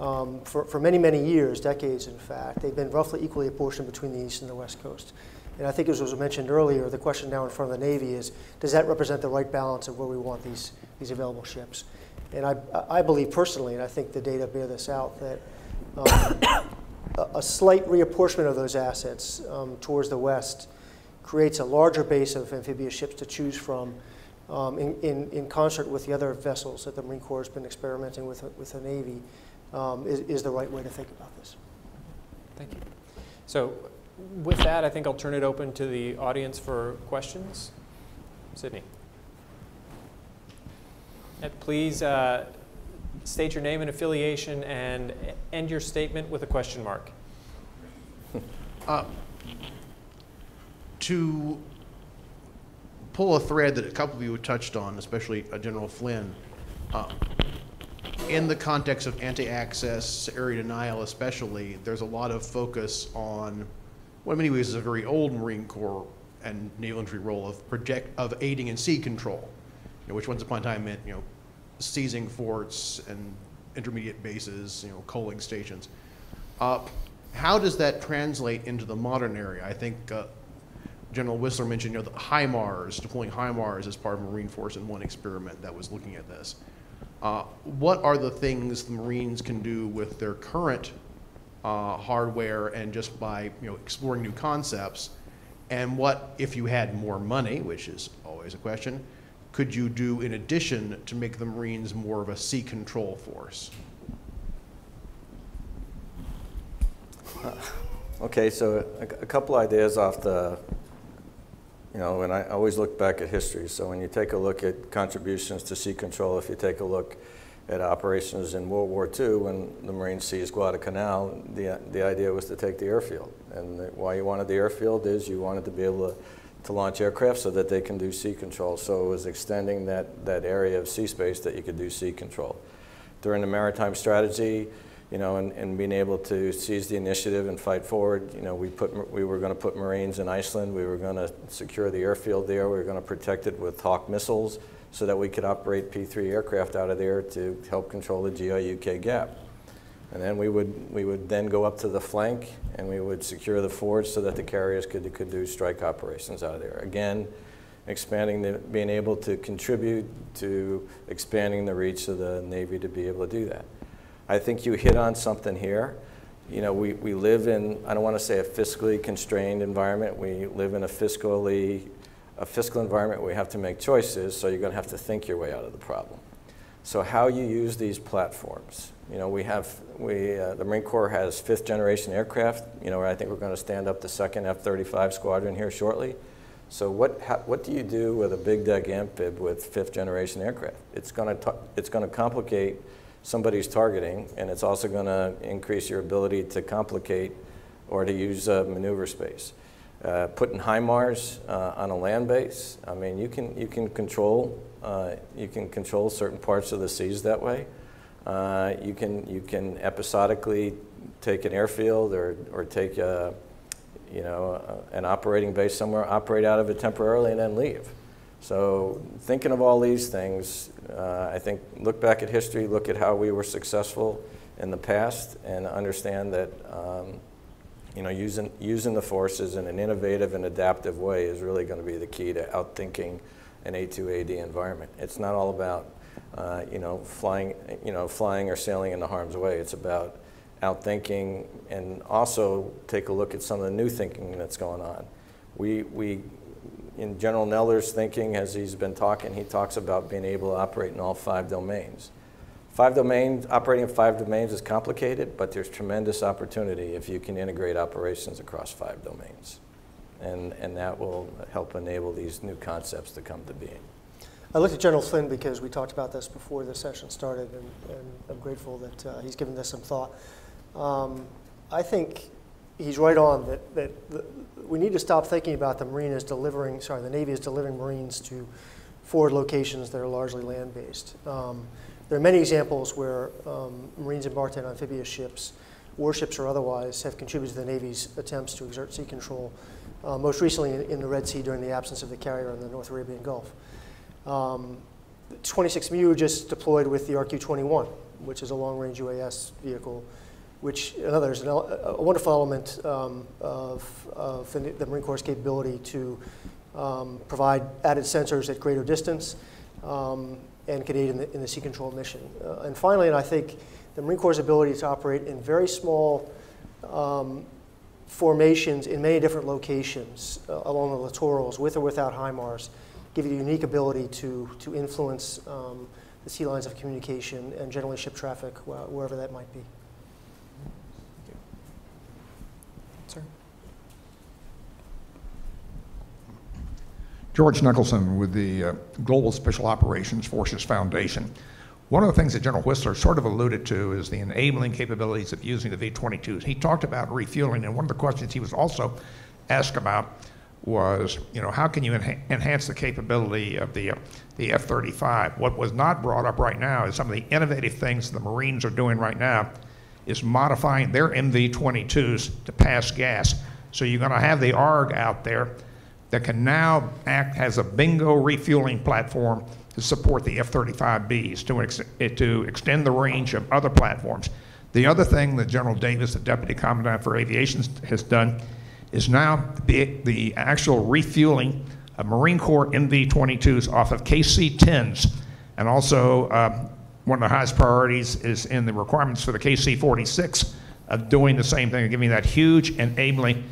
Um, for, for many, many years, decades in fact, they've been roughly equally apportioned between the East and the West Coast. And I think as was mentioned earlier, the question now in front of the Navy is, does that represent the right balance of where we want these, these available ships? And I, I believe personally, and I think the data bear this out, that um, a, slight reapportionment of those assets um, towards the West creates a larger base of amphibious ships to choose from um, in, in, in concert with the other vessels that the Marine Corps has been experimenting with, with the Navy, um, is, is the right way to think about this. Thank you. So with that, I think I'll turn it open to the audience for questions. Sydney. Please uh, state your name and affiliation and end your statement with a question mark. to pull a thread that a couple of you touched on, especially uh, General Flynn, uh, in the context of anti-access, area denial especially, there's a lot of focus on what in many ways is a very old Marine Corps and Naval Infantry role of project of aiding in sea control, you know, which once upon a time meant you know seizing forts and intermediate bases, you know, coaling stations. Uh, how does that translate into the modern area? I think uh, General Wissler mentioned, you know, the HIMARS, deploying HIMARS as part of Marine Force in one experiment that was looking at this. Uh, what are the things the Marines can do with their current uh, hardware and just by, you know, exploring new concepts? And what, if you had more money, which is always a question, could you do in addition to make the Marines more of a sea control force? Okay, so a, a couple ideas off the, you know, and I always look back at history. So when you take a look at contributions to sea control, if you take a look at operations in World War II when the Marines seized Guadalcanal, the, the idea was to take the airfield. And the, why you wanted the airfield is you wanted to be able to, to launch aircraft so that they can do sea control. So it was extending that, that area of sea space that you could do sea control. During the maritime strategy, you know, and, and being able to seize the initiative and fight forward. You know, we, put, we were going to put Marines in Iceland. We were going to secure the airfield there. We were going to protect it with Hawk missiles so that we could operate P-3 aircraft out of there to help control the GIUK gap. And then we would, we would then go up to the flank and we would secure the forts so that the carriers could, could do strike operations out of there. Again, expanding the, being able to contribute to expanding the reach of the Navy to be able to do that. I think you hit on something here. You know, we, we live in, I don't want to say a fiscally constrained environment. We live in a fiscally, a fiscal environment where we have to make choices, so you're going to have to think your way out of the problem. So how you use these platforms. You know, we have, we, uh, the Marine Corps has fifth generation aircraft. You know, I think we're going to stand up the second F-35 squadron here shortly. So what, how, what do you do with a big deck amphib with fifth generation aircraft? It's going to, it's going to complicate somebody's targeting, and it's also going to increase your ability to complicate or to use uh, maneuver space. Uh, putting HIMARS uh, on a land base, I mean, you can, you can control uh, you can control certain parts of the seas that way. Uh, you can you can episodically take an airfield or or take a, you know an operating base somewhere, operate out of it temporarily, and then leave. So thinking of all these things, uh, I think look back at history, look at how we were successful in the past, and understand that um, you know using using the forces in an innovative and adaptive way is really going to be the key to outthinking an A2AD environment. It's not all about uh, you know flying you know flying or sailing into harm's way. It's about outthinking and also take a look at some of the new thinking that's going on. We we in General Neller's thinking, as he's been talking, he talks about being able to operate in all five domains. Five domains, operating in five domains is complicated, but there's tremendous opportunity if you can integrate operations across five domains. And, and that will help enable these new concepts to come to being. I looked at General Flynn because we talked about this before the session started, and, and I'm grateful that uh, he's given this some thought. Um, I think he's right on that, that the, we need to stop thinking about the Marine as delivering, sorry, the Navy is delivering Marines to forward locations that are largely land-based. Um, there are many examples where um, Marines embarked on amphibious ships, warships or otherwise, have contributed to the Navy's attempts to exert sea control, uh, most recently in, in, the Red Sea during the absence of the carrier in the North Arabian Gulf. Um, 26 MEU just deployed with the RQ-21, which is a long-range UAS vehicle which another is an, a wonderful element um, of, of, the Marine Corps' capability to um, provide added sensors at greater distance um, and can aid in the, in the sea control mission. Uh, and finally, and I think the Marine Corps' ability to operate in very small um, formations in many different locations uh, along the littorals, with or without HIMARS, give you a unique ability to, to influence um, the sea lines of communication and generally ship traffic wherever that might be. George Nicholson with the uh, Global Special Operations Forces Foundation. One of the things that General Wissler sort of alluded to is the enabling capabilities of using the V-22s. He talked about refueling, and one of the questions he was also asked about was, you know, how can you enha- enhance the capability of the, uh, the F-35? What was not brought up right now is some of the innovative things the Marines are doing right now is modifying their MV-22s to pass gas. So you're going to have the ARG out there that can now act as a bingo refueling platform to support the F-35Bs, to, ex- to extend the range of other platforms. The other thing that General Davis, the Deputy Commandant for Aviation, has done is now the, the actual refueling of Marine Corps MV-22s off of KC-10s. And also, uh, one of the highest priorities is in the requirements for the KC-46 of doing the same thing, giving that huge enabling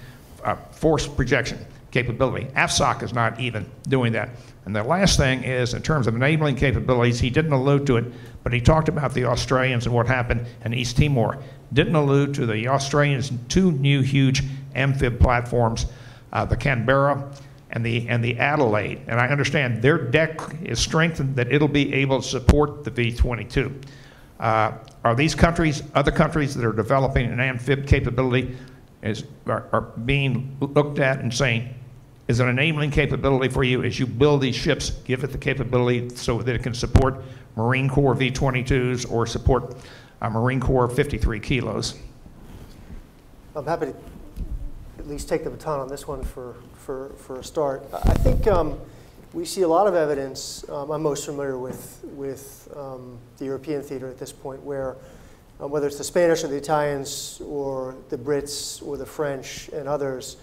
uh, force projection capability. AFSOC is not even doing that. And the last thing is, in terms of enabling capabilities, he didn't allude to it, but he talked about the Australians and what happened in East Timor. Didn't allude to the Australians' two new huge amphib platforms, uh, the Canberra and the, and the Adelaide. And I understand their deck is strengthened that it'll be able to support the V-22. Uh, are these countries, other countries that are developing an amphib capability, is, are, are being looked at and saying, is an enabling capability for you as you build these ships, give it the capability so that it can support Marine Corps V-22s or support uh, Marine Corps 53 kilos. I'm happy to at least take the baton on this one for, for, for a start. I think um, we see a lot of evidence, um, I'm most familiar with, with um, the European theater at this point, where uh, whether it's the Spanish or the Italians or the Brits or the French and others,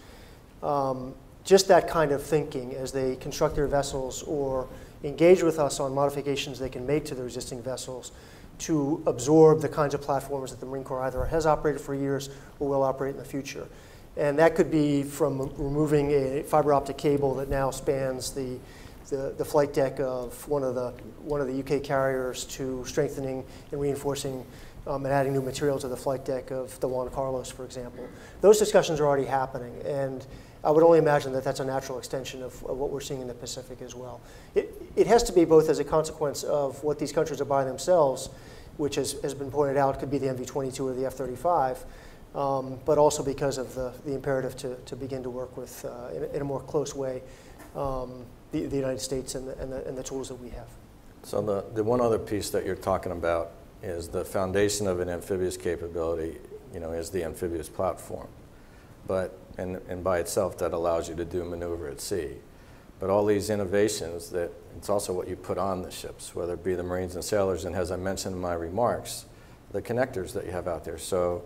um, just that kind of thinking as they construct their vessels or engage with us on modifications they can make to their existing vessels to absorb the kinds of platforms that the Marine Corps either has operated for years or will operate in the future. And that could be from removing a fiber optic cable that now spans the, the, the flight deck of one of the, one of the UK carriers to strengthening and reinforcing um, and adding new material to the flight deck of the Juan Carlos, for example. Those discussions are already happening. And I would only imagine that that's a natural extension of, of, what we're seeing in the Pacific as well. It, it has to be both as a consequence of what these countries are buying themselves, which has, has been pointed out could be the MV-22 or the F-35, um, but also because of the, the imperative to, to begin to work with, uh, in, a, in, a, more close way, um, the, the United States and the, and, the, and the tools that we have. So the, the one other piece that you're talking about is the foundation of an amphibious capability, you know, is the amphibious platform. But and, and by itself that allows you to do maneuver at sea. But all these innovations that it's also what you put on the ships, whether it be the Marines and sailors, and as I mentioned in my remarks, the connectors that you have out there. So,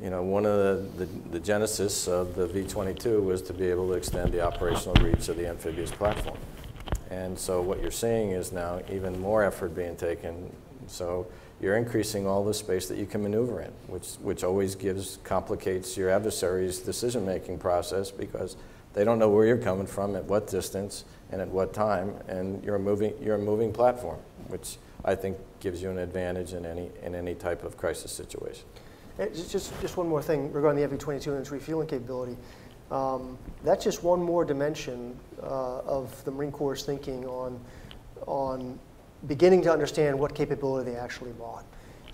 you know, one of the, the, the genesis of the V-22 was to be able to extend the operational reach of the amphibious platform. And so what you're seeing is now even more effort being taken. So you're increasing all the space that you can maneuver in, which, which always gives, complicates your adversary's decision-making process because they don't know where you're coming from, at what distance, and at what time, and you're a moving, you're a moving platform, which I think gives you an advantage in any, in any type of crisis situation. Just, just one more thing regarding the MV-22 and its refueling capability. Um, that's just one more dimension uh, of the Marine Corps' thinking on, on beginning to understand what capability they actually bought.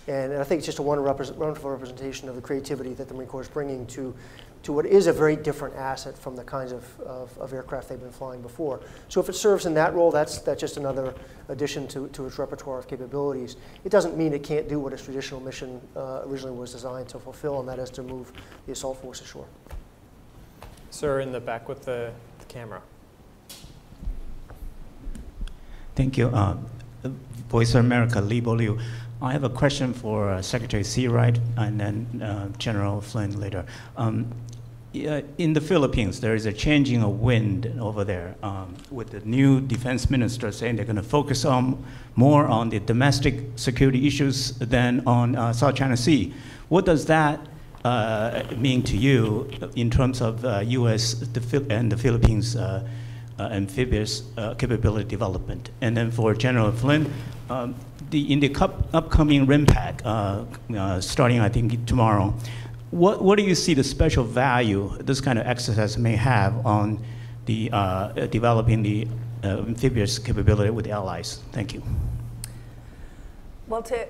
And I think it's just a wonderful representation of the creativity that the Marine Corps is bringing to, to what is a very different asset from the kinds of, of, of, aircraft they've been flying before. So if it serves in that role, that's, that's just another addition to, to its repertoire of capabilities. It doesn't mean it can't do what its traditional mission uh, originally was designed to fulfill, and that is to move the assault force ashore. Sir, in the back with the, the camera. Thank you. Uh, Voice of America, Lee Liu. I have a question for uh, Secretary Searight and then uh, General Flynn later. Um, in the Philippines, there is a changing of wind over there um, with the new defense minister saying they're going to focus on more on the domestic security issues than on uh, South China Sea. What does that uh, mean to you in terms of U.S. The and the Philippines uh, amphibious uh, capability development? And then for General Flynn, um, the, in the upcoming RIMPAC, uh, uh, starting I think tomorrow, what, what do you see the special value this kind of exercise may have on the uh, developing the uh, amphibious capability with allies? Thank you. Well, to,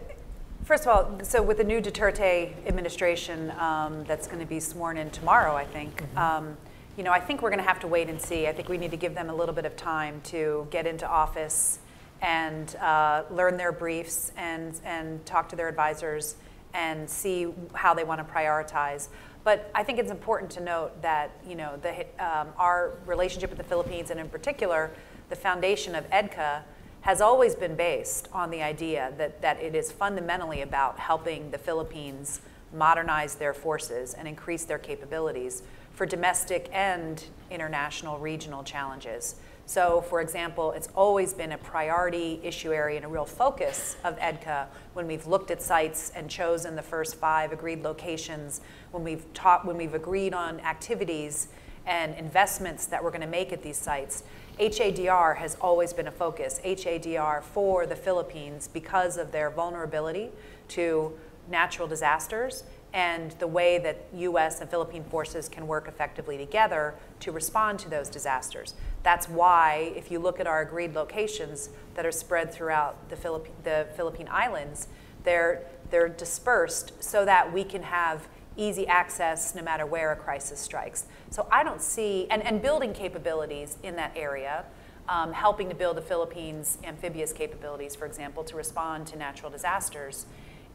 first of all, so with the new Duterte administration um, that's going to be sworn in tomorrow, I think, um, you know, I think we're going to have to wait and see. I think we need to give them a little bit of time to get into office and uh, learn their briefs and, and talk to their advisors and see how they want to prioritize. But I think it's important to note that, you know, the, um, our relationship with the Philippines, and in particular, the foundation of EDCA, has always been based on the idea that, that it is fundamentally about helping the Philippines modernize their forces and increase their capabilities for domestic and international regional challenges. So, for example, it's always been a priority issue area and a real focus of EDCA when we've looked at sites and chosen the first five agreed locations, when we've taught, when we've agreed on activities and investments that we're going to make at these sites. HADR has always been a focus. HADR for the Philippines because of their vulnerability to natural disasters and the way that US and Philippine forces can work effectively together to respond to those disasters. That's why, if you look at our agreed locations that are spread throughout the, Philipp the Philippine Islands, they're, they're dispersed so that we can have easy access no matter where a crisis strikes. So I don't see, and, and building capabilities in that area, um, helping to build the Philippines' amphibious capabilities, for example, to respond to natural disasters,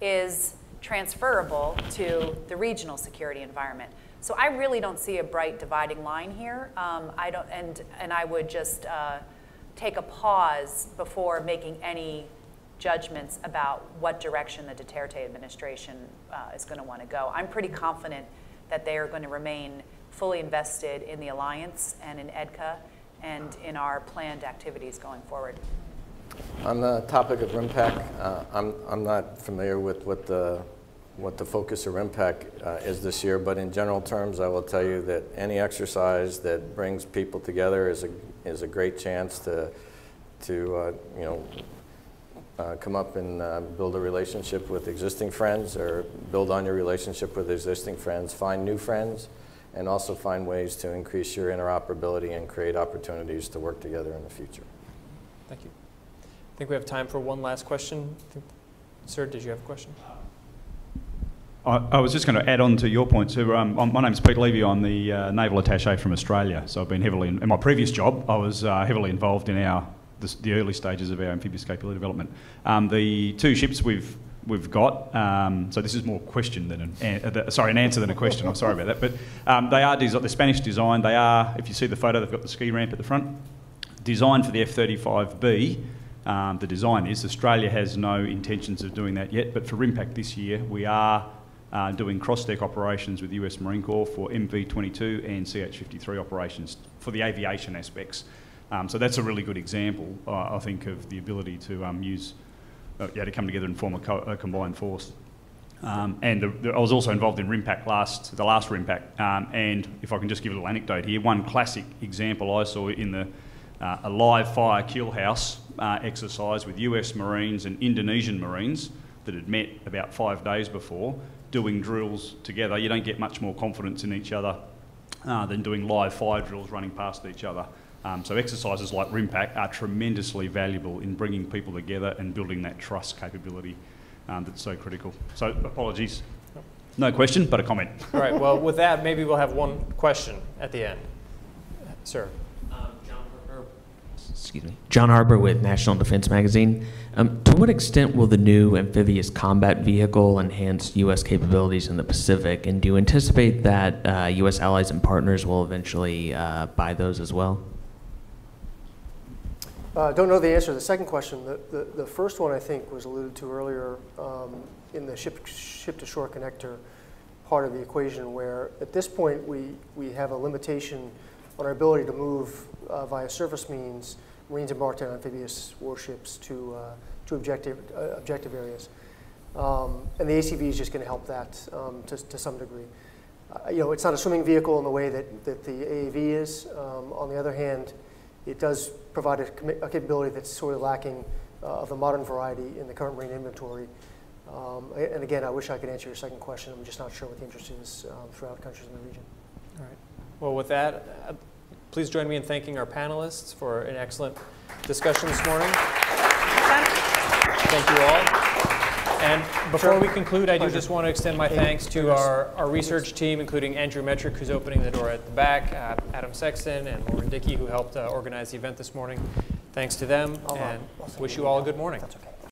is transferable to the regional security environment. So I really don't see a bright dividing line here. Um, I don't, and, and I would just uh, take a pause before making any judgments about what direction the Duterte administration uh, is going to want to go. I'm pretty confident that they are going to remain fully invested in the alliance and in EDCA and in our planned activities going forward. On the topic of RIMPAC, uh, I'm, I'm not familiar with what the, what the focus of RIMPAC uh, is this year, but in general terms, I will tell you that any exercise that brings people together is a, is a great chance to, to uh, you know, uh, come up and uh, build a relationship with existing friends or build on your relationship with existing friends, find new friends, and also find ways to increase your interoperability and create opportunities to work together in the future. Thank you. I think we have time for one last question. Sir, did you have a question? I, I was just going to add on to your point. So, um, my name's Pete Levy. I'm the uh, naval attaché from Australia. So I've been heavily in, in my previous job. I was uh, heavily involved in our the, the early stages of our amphibious capability development. Um, the two ships we've we've got. Um, so this is more question than an, an uh, sorry an answer than a question. I'm sorry about that. But um, they are the Spanish design. They are. If you see the photo, they've got the ski ramp at the front. Designed for the F-35B. Um, the design is Australia has no intentions of doing that yet. But for RIMPAC this year, we are. Uh, doing cross-deck operations with the US Marine Corps for MV-22 and CH-53 operations for the aviation aspects. Um, so that's a really good example, uh, I think, of the ability to um, use, uh, yeah, to come together and form a, co- a combined force. Um, and the, the, I was also involved in RIMPAC last, the last RIMPAC. Um, and if I can just give a little anecdote here, one classic example I saw in the uh, a live fire kill house uh, exercise with US Marines and Indonesian Marines that had met about five days before, doing drills together. You don't get much more confidence in each other uh, than doing live fire drills running past each other. Um, so exercises like RIMPAC are tremendously valuable in bringing people together and building that trust capability um, that's so critical. So apologies. No question, but a comment. All right, well, with that, maybe we'll have one question at the end. Sir. Excuse me, John Harper with National Defense Magazine. Um, to what extent will the new amphibious combat vehicle enhance U.S. capabilities in the Pacific, and do you anticipate that uh, U.S. allies and partners will eventually uh, buy those as well? Uh, don't know the answer to the second question. The, the, the first one, I think, was alluded to earlier um, in the ship, ship to shore connector part of the equation, where at this point we, we have a limitation on our ability to move uh, via surface means Marines embarked on amphibious warships to, uh, to objective, uh, objective areas. Um, and the ACV is just going to help that um, to, to some degree. Uh, you know, it's not a swimming vehicle in the way that, that the AAV is. Um, on the other hand, it does provide a, a capability that's sort of lacking uh, of the modern variety in the current Marine inventory. Um, and again, I wish I could answer your second question. I'm just not sure what the interest is um, throughout countries in the region. All right. Well, with that, please join me in thanking our panelists for an excellent discussion this morning. Thank you all. And before we conclude, I do just want to extend my thanks to our, our research team, including Andrew Metrick, who's opening the door at the back, uh, Adam Sexton, and Lauren Dickey, who helped uh, organize the event this morning. Thanks to them, and wish you you all a good morning. That's okay.